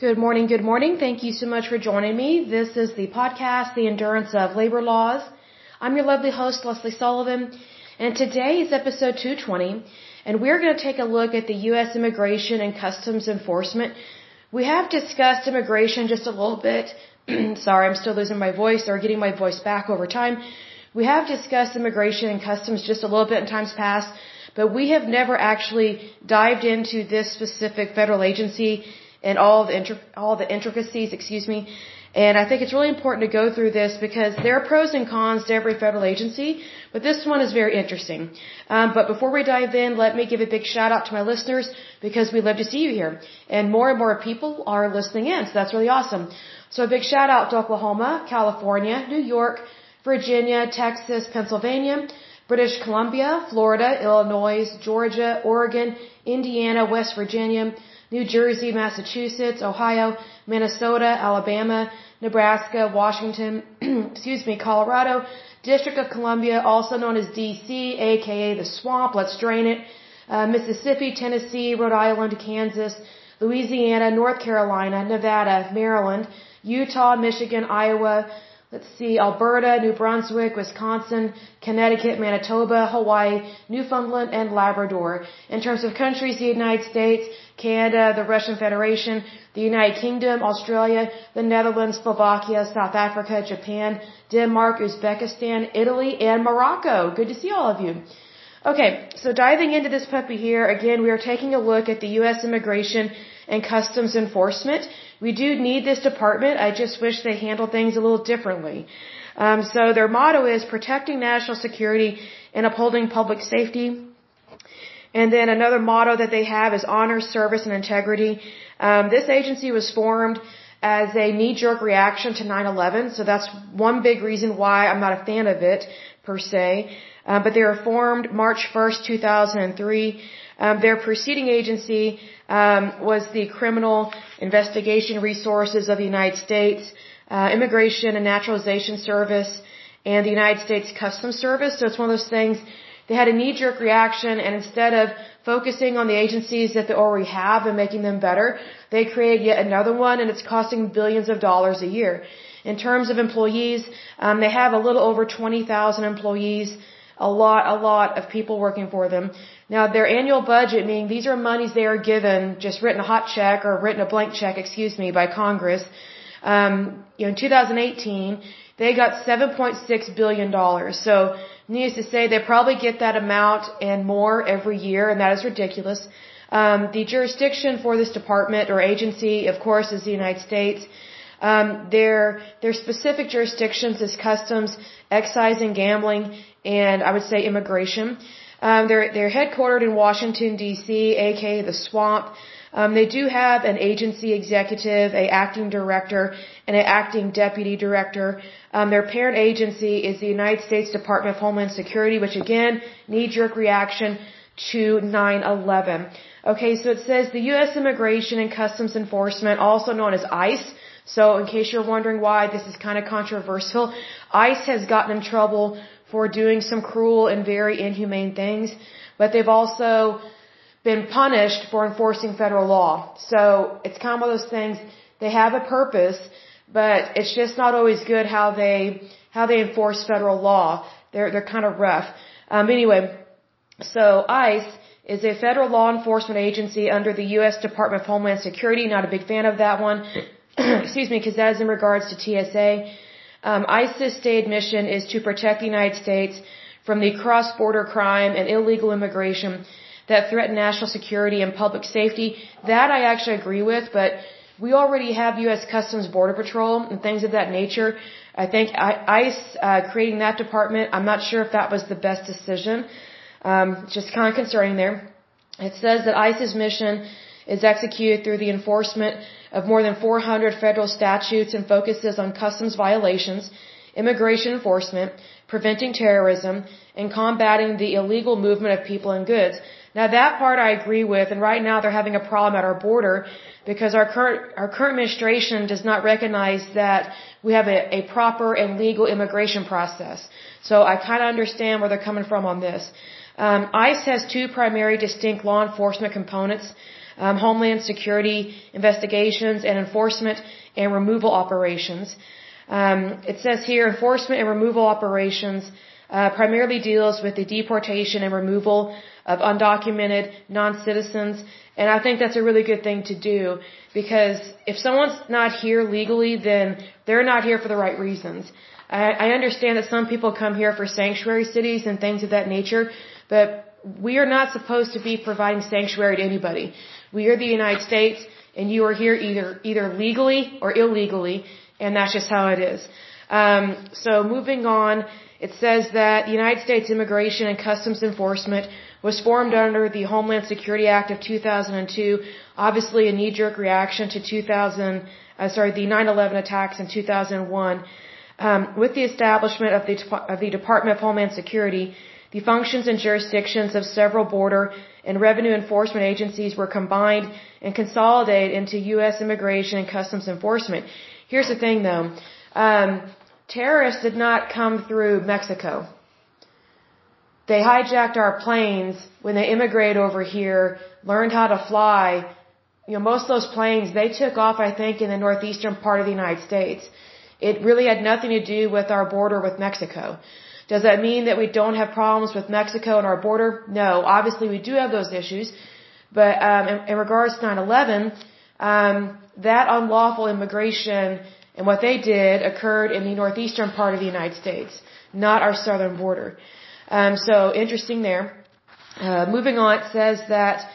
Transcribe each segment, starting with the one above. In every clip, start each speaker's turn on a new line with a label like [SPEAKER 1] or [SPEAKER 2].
[SPEAKER 1] Good morning, good morning. Thank you so much for joining me. This is the podcast, The Endurance of Labor Laws. I'm your lovely host, Lesley Sullivan, and today is episode 220, and we're going to take a look at the U.S. Immigration and Customs Enforcement. We have discussed immigration just a little bit. Sorry, I'm still losing my voice or getting my voice back over time. We have discussed immigration and customs just a little bit in times past, but we have never actually dived into this specific federal agency and all the all the intricacies, excuse me. And I think it's really important to go through this because there are pros and cons to every federal agency, but this one is very interesting. Um, but before we dive in, let me give a big shout out to my listeners because we love to see you here, and more and more people are listening in, so that's really awesome. So a big shout out to Oklahoma, California, New York, Virginia, Texas, Pennsylvania, British Columbia, Florida, Illinois, Georgia, Oregon, Indiana, West Virginia, New Jersey, Massachusetts, Ohio, Minnesota, Alabama, Nebraska, Washington, excuse me, Colorado, District of Columbia, also known as DC, aka the swamp, let's drain it, uh, Mississippi, Tennessee, Rhode Island, Kansas, Louisiana, North Carolina, Nevada, Maryland, Utah, Michigan, Iowa, Let's see, Alberta, New Brunswick, Wisconsin, Connecticut, Manitoba, Hawaii, Newfoundland, and Labrador. In terms of countries, the United States, Canada, the Russian Federation, the United Kingdom, Australia, the Netherlands, Slovakia, South Africa, Japan, Denmark, Uzbekistan, Italy, and Morocco. Good to see all of you. Okay, so diving into this puppy here, again, we are taking a look at the U.S. Immigration and Customs Enforcement. We do need this department. I just wish they handled things a little differently. Um, so their motto is protecting national security and upholding public safety. And then another motto that they have is honor, service, and integrity. Um, this agency was formed as a knee-jerk reaction to 9/11, so that's one big reason why I'm not a fan of it per se. Uh, but they were formed March 1st, 2003. Um, their preceding agency um, was the Criminal Investigation Resources of the United States, uh, Immigration and Naturalization Service, and the United States Customs Service. So it's one of those things. They had a knee-jerk reaction, and instead of focusing on the agencies that they already have and making them better, they created yet another one, and it's costing billions of dollars a year. In terms of employees, um, they have a little over 20,000 employees a lot, a lot of people working for them. Now their annual budget, meaning these are monies they are given, just written a hot check or written a blank check, excuse me, by Congress. Um, you know, in 2018, they got 7.6 billion dollars. So, needless to say, they probably get that amount and more every year, and that is ridiculous. Um, the jurisdiction for this department or agency, of course, is the United States. Um, their their specific jurisdictions is customs, excise, and gambling, and I would say immigration. Um, they're they're headquartered in Washington D.C., aka the Swamp. Um, they do have an agency executive, a acting director, and an acting deputy director. Um, their parent agency is the United States Department of Homeland Security, which again, knee-jerk reaction to 9/11. Okay, so it says the U.S. Immigration and Customs Enforcement, also known as ICE, so in case you're wondering why this is kind of controversial, ICE has gotten in trouble for doing some cruel and very inhumane things, but they've also been punished for enforcing federal law. So it's kind of one of those things, they have a purpose, but it's just not always good how they, how they enforce federal law. They're, they're kind of rough. Um, anyway, so ICE is a federal law enforcement agency under the U.S. Department of Homeland Security. Not a big fan of that one. excuse me, because that is in regards to TSA. Um, ICE's stated mission is to protect the United States from the cross-border crime and illegal immigration that threaten national security and public safety. That I actually agree with, but we already have U.S. Customs Border Patrol and things of that nature. I think ICE uh, creating that department, I'm not sure if that was the best decision. Um, just kind of concerning there. It says that ICE's mission is executed through the enforcement of more than 400 federal statutes and focuses on customs violations, immigration enforcement, preventing terrorism, and combating the illegal movement of people and goods. Now that part I agree with, and right now they're having a problem at our border because our current, our current administration does not recognize that we have a, a proper and legal immigration process. So I kind of understand where they're coming from on this. Um, ICE has two primary distinct law enforcement components. um, Homeland Security investigations and enforcement and removal operations. Um, it says here enforcement and removal operations uh, primarily deals with the deportation and removal of undocumented non-citizens, and I think that's a really good thing to do because if someone's not here legally, then they're not here for the right reasons. I, I understand that some people come here for sanctuary cities and things of that nature, but we are not supposed to be providing sanctuary to anybody. We are the United States, and you are here either either legally or illegally, and that's just how it is. Um, so moving on, it says that the United States Immigration and Customs Enforcement was formed under the Homeland Security Act of 2002, obviously a knee-jerk reaction to 2000, uh, sorry, the 9/11 attacks in 2001. Um, with the establishment of the of the Department of Homeland Security, the functions and jurisdictions of several border and revenue enforcement agencies were combined and consolidated into U.S. Immigration and Customs Enforcement. Here's the thing, though. Um, terrorists did not come through Mexico. They hijacked our planes when they immigrated over here, learned how to fly. You know, most of those planes, they took off, I think, in the northeastern part of the United States. It really had nothing to do with our border with Mexico. Does that mean that we don't have problems with Mexico and our border? No. Obviously, we do have those issues. But um, in, in regards to 9/11, um, that unlawful immigration and what they did occurred in the northeastern part of the United States, not our southern border. Um, so interesting there. Uh, moving on, it says that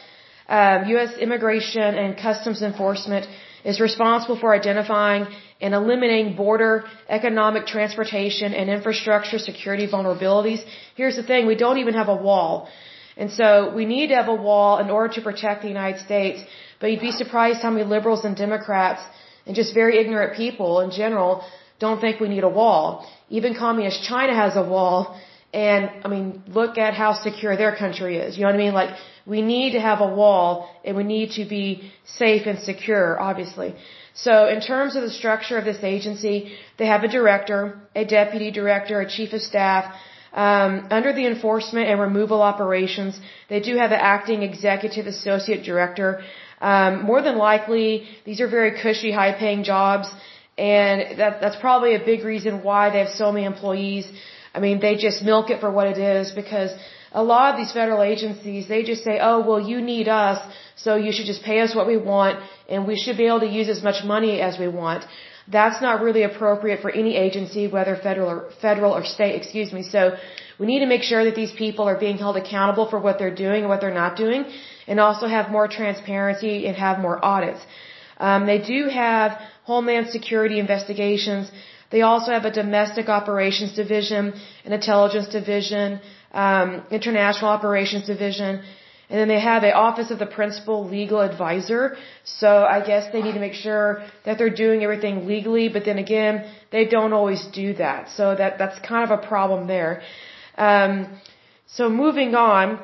[SPEAKER 1] um, U.S. Immigration and Customs Enforcement is responsible for identifying and eliminating border, economic, transportation, and infrastructure security vulnerabilities. Here's the thing, we don't even have a wall. And so we need to have a wall in order to protect the United States. But you'd be surprised how many liberals and Democrats and just very ignorant people in general don't think we need a wall. Even communist China has a wall. And I mean, look at how secure their country is. You know what I mean? Like, we need to have a wall and we need to be safe and secure, obviously. So in terms of the structure of this agency, they have a director, a deputy director, a chief of staff. Um, under the enforcement and removal operations, they do have an acting executive associate director. Um, more than likely, these are very cushy, high-paying jobs, and that, that's probably a big reason why they have so many employees. I mean, they just milk it for what it is because a lot of these federal agencies, they just say, oh, well, you need us, so you should just pay us what we want, and we should be able to use as much money as we want. That's not really appropriate for any agency, whether federal or, federal or state, excuse me. So we need to make sure that these people are being held accountable for what they're doing and what they're not doing, and also have more transparency and have more audits. Um, they do have Homeland Security investigations. They also have a domestic operations division, an intelligence division, um, international operations division, and then they have a office of the principal legal advisor. So I guess they need to make sure that they're doing everything legally, but then again, they don't always do that. So that that's kind of a problem there. Um, so moving on,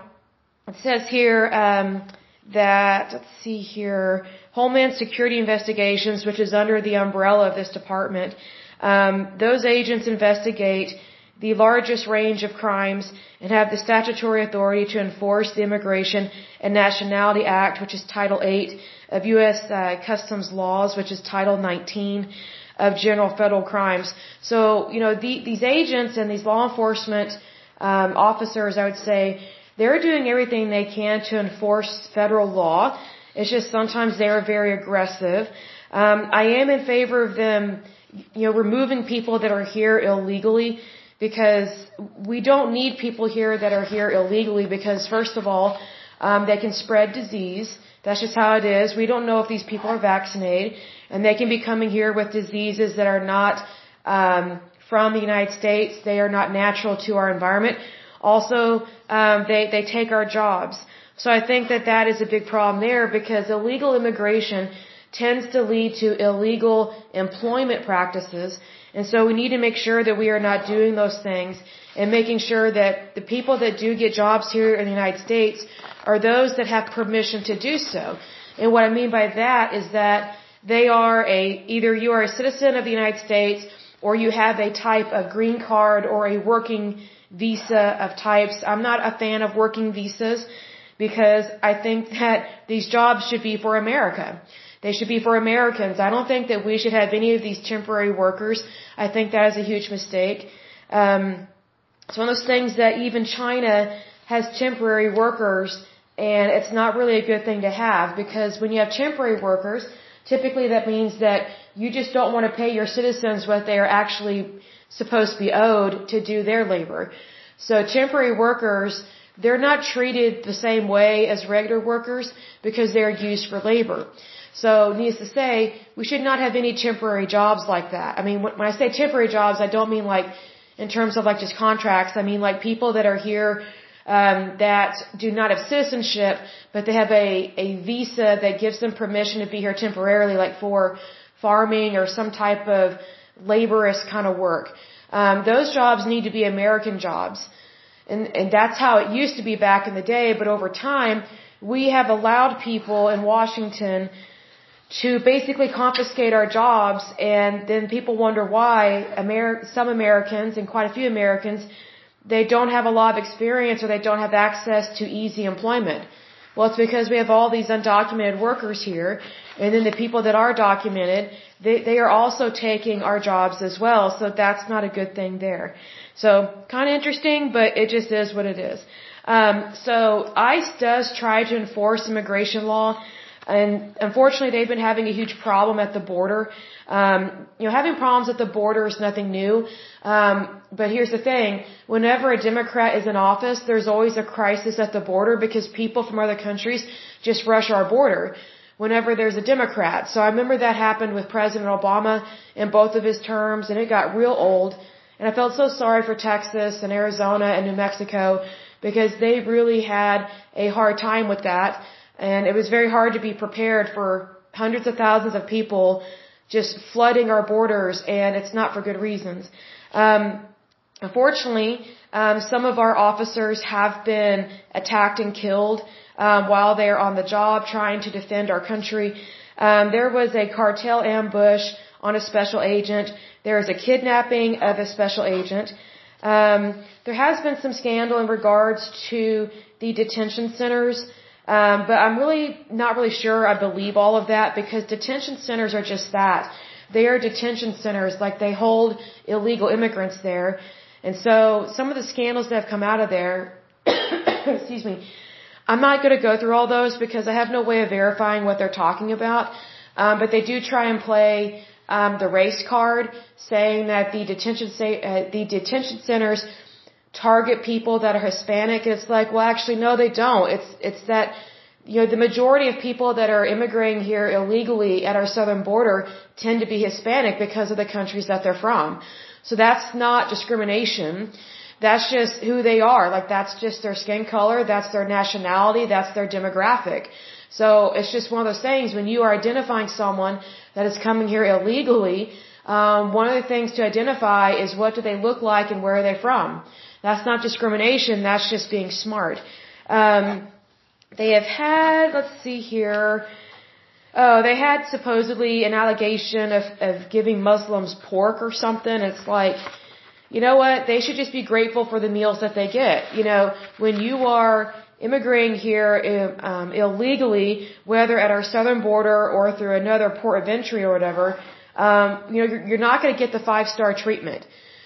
[SPEAKER 1] it says here um, that let's see here, Homeland Security Investigations, which is under the umbrella of this department. Um, those agents investigate the largest range of crimes and have the statutory authority to enforce the Immigration and Nationality Act, which is Title 8 of U.S. Uh, Customs laws, which is Title 19 of General Federal Crimes. So, you know, the, these agents and these law enforcement um, officers, I would say, they're doing everything they can to enforce federal law. It's just sometimes they're very aggressive. Um, I am in favor of them, you know, removing people that are here illegally because we don't need people here that are here illegally because first of all, um, they can spread disease. That's just how it is. We don't know if these people are vaccinated, and they can be coming here with diseases that are not um, from the United States. They are not natural to our environment. Also, um, they they take our jobs. So I think that that is a big problem there because illegal immigration tends to lead to illegal employment practices and so we need to make sure that we are not doing those things and making sure that the people that do get jobs here in the United States are those that have permission to do so. And what I mean by that is that they are a, either you are a citizen of the United States or you have a type of green card or a working visa of types. I'm not a fan of working visas because I think that these jobs should be for America. They should be for Americans. I don't think that we should have any of these temporary workers. I think that is a huge mistake. Um, it's one of those things that even China has temporary workers and it's not really a good thing to have because when you have temporary workers, typically that means that you just don't want to pay your citizens what they are actually supposed to be owed to do their labor. So temporary workers, they're not treated the same way as regular workers because they're used for labor. So, needless to say, we should not have any temporary jobs like that. I mean, when I say temporary jobs, I don't mean like in terms of like just contracts. I mean like people that are here um, that do not have citizenship, but they have a, a visa that gives them permission to be here temporarily, like for farming or some type of laborious kind of work. Um, those jobs need to be American jobs. And, and that's how it used to be back in the day, but over time, we have allowed people in Washington to basically confiscate our jobs and then people wonder why Amer- some Americans and quite a few Americans they don't have a lot of experience or they don't have access to easy employment. Well, it's because we have all these undocumented workers here and then the people that are documented, they, they are also taking our jobs as well. So that's not a good thing there. So kind of interesting, but it just is what it is. Um, so ICE does try to enforce immigration law and unfortunately, they've been having a huge problem at the border. Um, you know, having problems at the border is nothing new. Um, but here's the thing: whenever a Democrat is in office, there's always a crisis at the border because people from other countries just rush our border. Whenever there's a Democrat, so I remember that happened with President Obama in both of his terms, and it got real old. And I felt so sorry for Texas and Arizona and New Mexico because they really had a hard time with that. And it was very hard to be prepared for hundreds of thousands of people just flooding our borders, and it's not for good reasons. Um, unfortunately, um, some of our officers have been attacked and killed um, while they're on the job trying to defend our country. Um, there was a cartel ambush on a special agent. There is a kidnapping of a special agent. Um, there has been some scandal in regards to the detention centers. Um, but I'm really not really sure I believe all of that because detention centers are just that. They are detention centers, like they hold illegal immigrants there. And so some of the scandals that have come out of there, excuse me, I'm not going to go through all those because I have no way of verifying what they're talking about. Um, but they do try and play um, the race card, saying that the detention say, uh, the detention centers target people that are Hispanic. It's like, well, actually, no, they don't. It's it's that you know the majority of people that are immigrating here illegally at our southern border tend to be Hispanic because of the countries that they're from. So that's not discrimination. That's just who they are. Like that's just their skin color. That's their nationality. That's their demographic. So it's just one of those things when you are identifying someone that is coming here illegally. Um, one of the things to identify is what do they look like and where are they from. That's not discrimination. That's just being smart. Um, they have had, let's see here. Oh, they had supposedly an allegation of, of giving Muslims pork or something. It's like, you know what? They should just be grateful for the meals that they get. You know, when you are immigrating here um, illegally, whether at our southern border or through another port of entry or whatever, um, you know, you're, you're not going to get the five star treatment.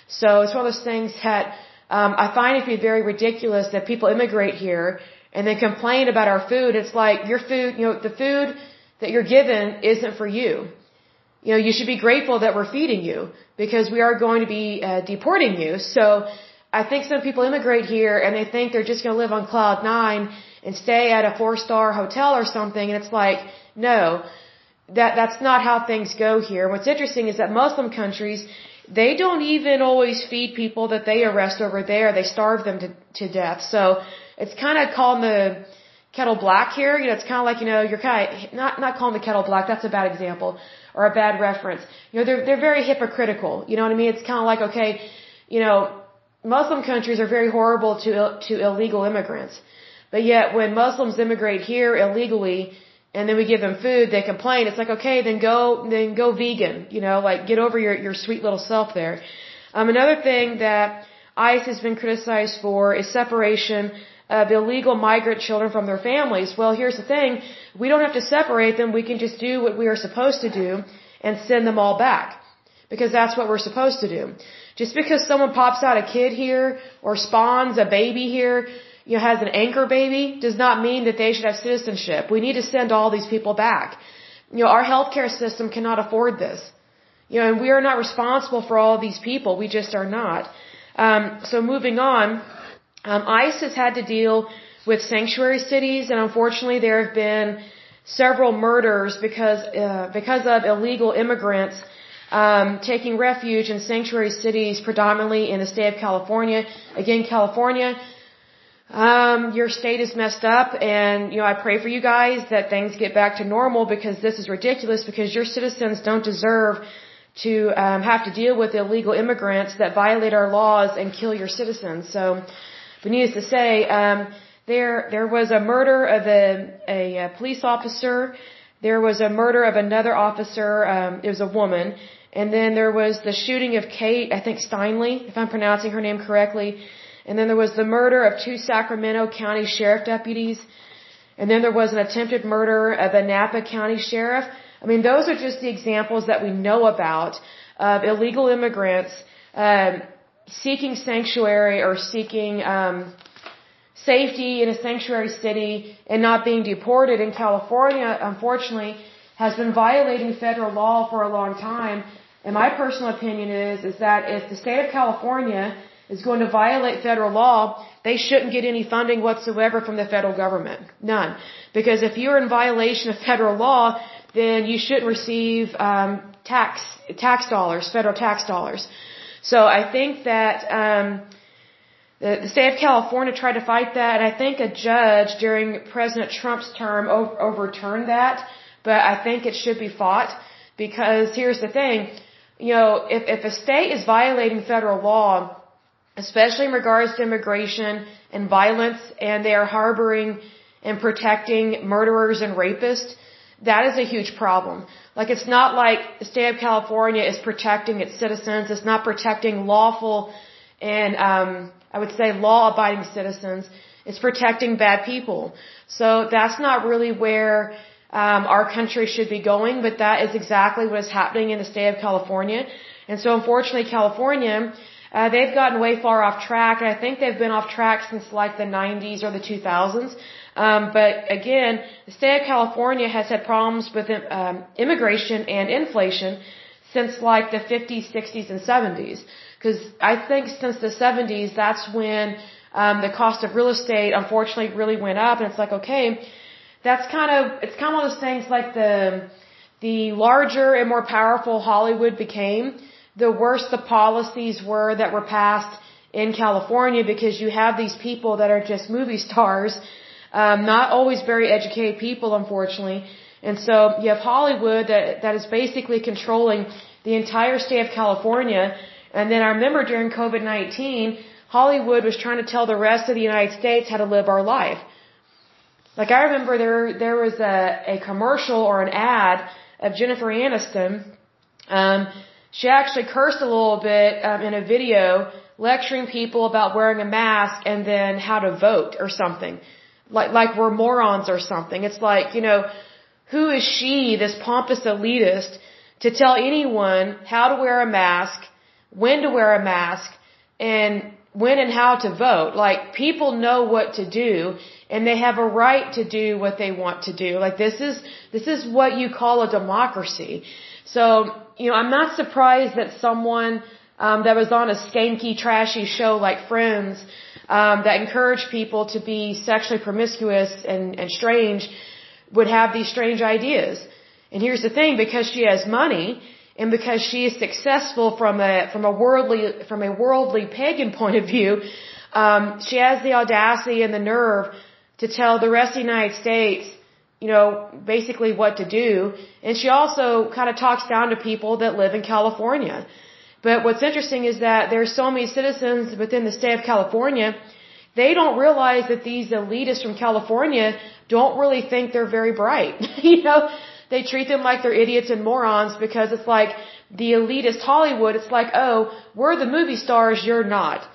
[SPEAKER 1] So it's one of those things that um, I find it to be very ridiculous that people immigrate here and they complain about our food. It's like your food, you know, the food that you're given isn't for you. You know, you should be grateful that we're feeding you because we are going to be uh, deporting you. So I think some people immigrate here and they think they're just going to live on cloud nine and stay at a four star hotel or something. And it's like, no, that that's not how things go here. What's interesting is that Muslim countries they don't even always feed people that they arrest over there. They starve them to, to death. So it's kind of calling the kettle black here. You know, it's kind of like, you know, you're kind of, not, not calling the kettle black. That's a bad example or a bad reference. You know, they're, they're very hypocritical. You know what I mean? It's kind of like, okay, you know, Muslim countries are very horrible to, to illegal immigrants. But yet when Muslims immigrate here illegally, and then we give them food, they complain. It's like, okay, then go, then go vegan, you know, like get over your, your sweet little self there. Um, another thing that ICE has been criticized for is separation of illegal migrant children from their families. Well, here's the thing. We don't have to separate them. We can just do what we are supposed to do and send them all back. Because that's what we're supposed to do. Just because someone pops out a kid here or spawns a baby here, you know, has an anchor baby, does not mean that they should have citizenship. We need to send all these people back. You know, our healthcare system cannot afford this. You know, and we are not responsible for all these people. We just are not. Um, so moving on, um, ICE has had to deal with sanctuary cities, and unfortunately, there have been several murders because uh, because of illegal immigrants um, taking refuge in sanctuary cities, predominantly in the state of California. Again, California, um, your state is messed up, and you know I pray for you guys that things get back to normal because this is ridiculous. Because your citizens don't deserve to um, have to deal with illegal immigrants that violate our laws and kill your citizens. So, but needless to say, um, there there was a murder of a, a, a police officer. There was a murder of another officer. Um, it was a woman, and then there was the shooting of Kate, I think Steinle, if I'm pronouncing her name correctly. And then there was the murder of two Sacramento County sheriff deputies. And then there was an attempted murder of a Napa County sheriff. I mean, those are just the examples that we know about of illegal immigrants um, seeking sanctuary or seeking um, safety in a sanctuary city and not being deported. And California, unfortunately, has been violating federal law for a long time. And my personal opinion is is that if the state of California is going to violate federal law, they shouldn't get any funding whatsoever from the federal government. None. Because if you're in violation of federal law, then you shouldn't receive um, tax tax dollars, federal tax dollars. So I think that um, the, the state of California tried to fight that, and I think a judge during President Trump's term over, overturned that. But I think it should be fought because here's the thing, you know, if if a state is violating federal law, especially in regards to immigration and violence, and they are harboring and protecting murderers and rapists that is a huge problem. Like it's not like the state of California is protecting its citizens. It's not protecting lawful and um, I would say law-abiding citizens. It's protecting bad people. So that's not really where um, our country should be going, but that is exactly what is happening in the state of California. And so unfortunately, California, uh, they've gotten way far off track, and I think they've been off track since like the 90s or the 2000s. Um, but again, the state of California has had problems with um, immigration and inflation since like the 50s, 60s, and 70s. Because I think since the 70s, that's when um, the cost of real estate unfortunately really went up, and it's like okay, that's kind of it's kind of one of those things like the the larger and more powerful Hollywood became, the worse the policies were that were passed in California because you have these people that are just movie stars um, not always very educated people, unfortunately. And so you have Hollywood that, that is basically controlling the entire state of California. And then I remember during COVID-19, Hollywood was trying to tell the rest of the United States how to live our life. Like I remember there, there was a, a commercial or an ad of Jennifer Aniston. Um, she actually cursed a little bit um, in a video lecturing people about wearing a mask and then how to vote or something like like we're morons or something. It's like, you know, who is she, this pompous elitist, to tell anyone how to wear a mask, when to wear a mask, and when and how to vote. Like people know what to do and they have a right to do what they want to do. Like this is this is what you call a democracy. So, you know, I'm not surprised that someone um, that was on a skanky, trashy show like Friends um, that encouraged people to be sexually promiscuous and, and strange would have these strange ideas. And here's the thing, because she has money and because she is successful from a from a worldly from a worldly pagan point of view, um, she has the audacity and the nerve to tell the rest of the United States, you know, basically what to do. And she also kind of talks down to people that live in California. But what's interesting is that there's so many citizens within the state of California, they don't realize that these elitists from California don't really think they're very bright. you know, they treat them like they're idiots and morons because it's like the elitist Hollywood, it's like, oh, we're the movie stars, you're not.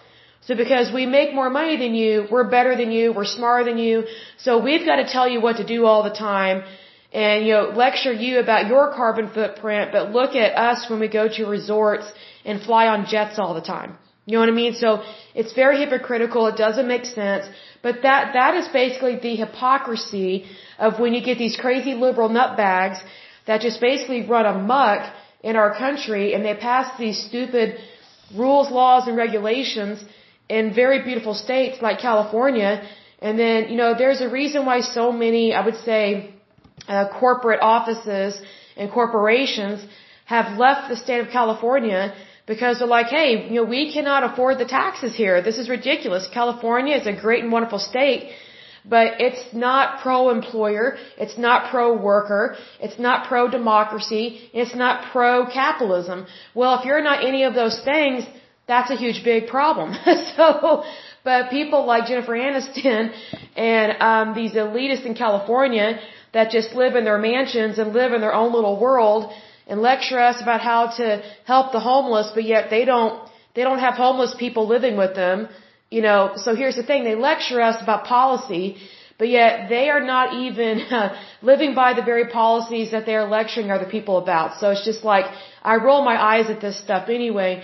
[SPEAKER 1] So because we make more money than you, we're better than you, we're smarter than you, so we've got to tell you what to do all the time and, you know, lecture you about your carbon footprint, but look at us when we go to resorts and fly on jets all the time. You know what I mean? So it's very hypocritical. It doesn't make sense. But that, that is basically the hypocrisy of when you get these crazy liberal nutbags that just basically run amok in our country and they pass these stupid rules, laws, and regulations in very beautiful states like California. And then, you know, there's a reason why so many, I would say, uh, corporate offices and corporations have left the state of California because they're like, hey, you know, we cannot afford the taxes here. This is ridiculous. California is a great and wonderful state, but it's not pro-employer, it's not pro-worker, it's not pro-democracy, it's not pro-capitalism. Well, if you're not any of those things, that's a huge big problem. so, but people like Jennifer Aniston and um, these elitists in California that just live in their mansions and live in their own little world and lecture us about how to help the homeless, but yet they don't they don't have homeless people living with them. You know, so here's the thing: they lecture us about policy, but yet they are not even uh, living by the very policies that they are lecturing other people about. So it's just like I roll my eyes at this stuff anyway.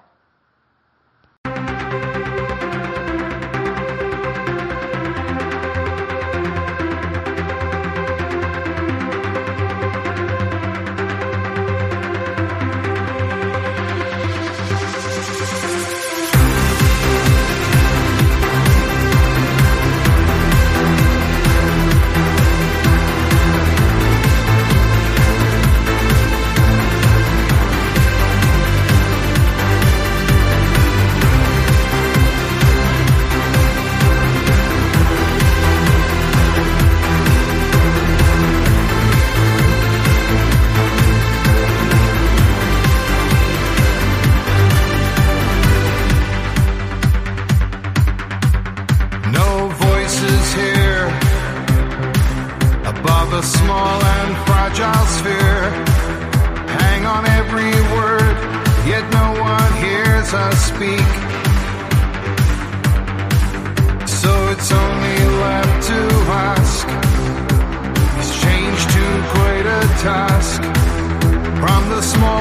[SPEAKER 2] Música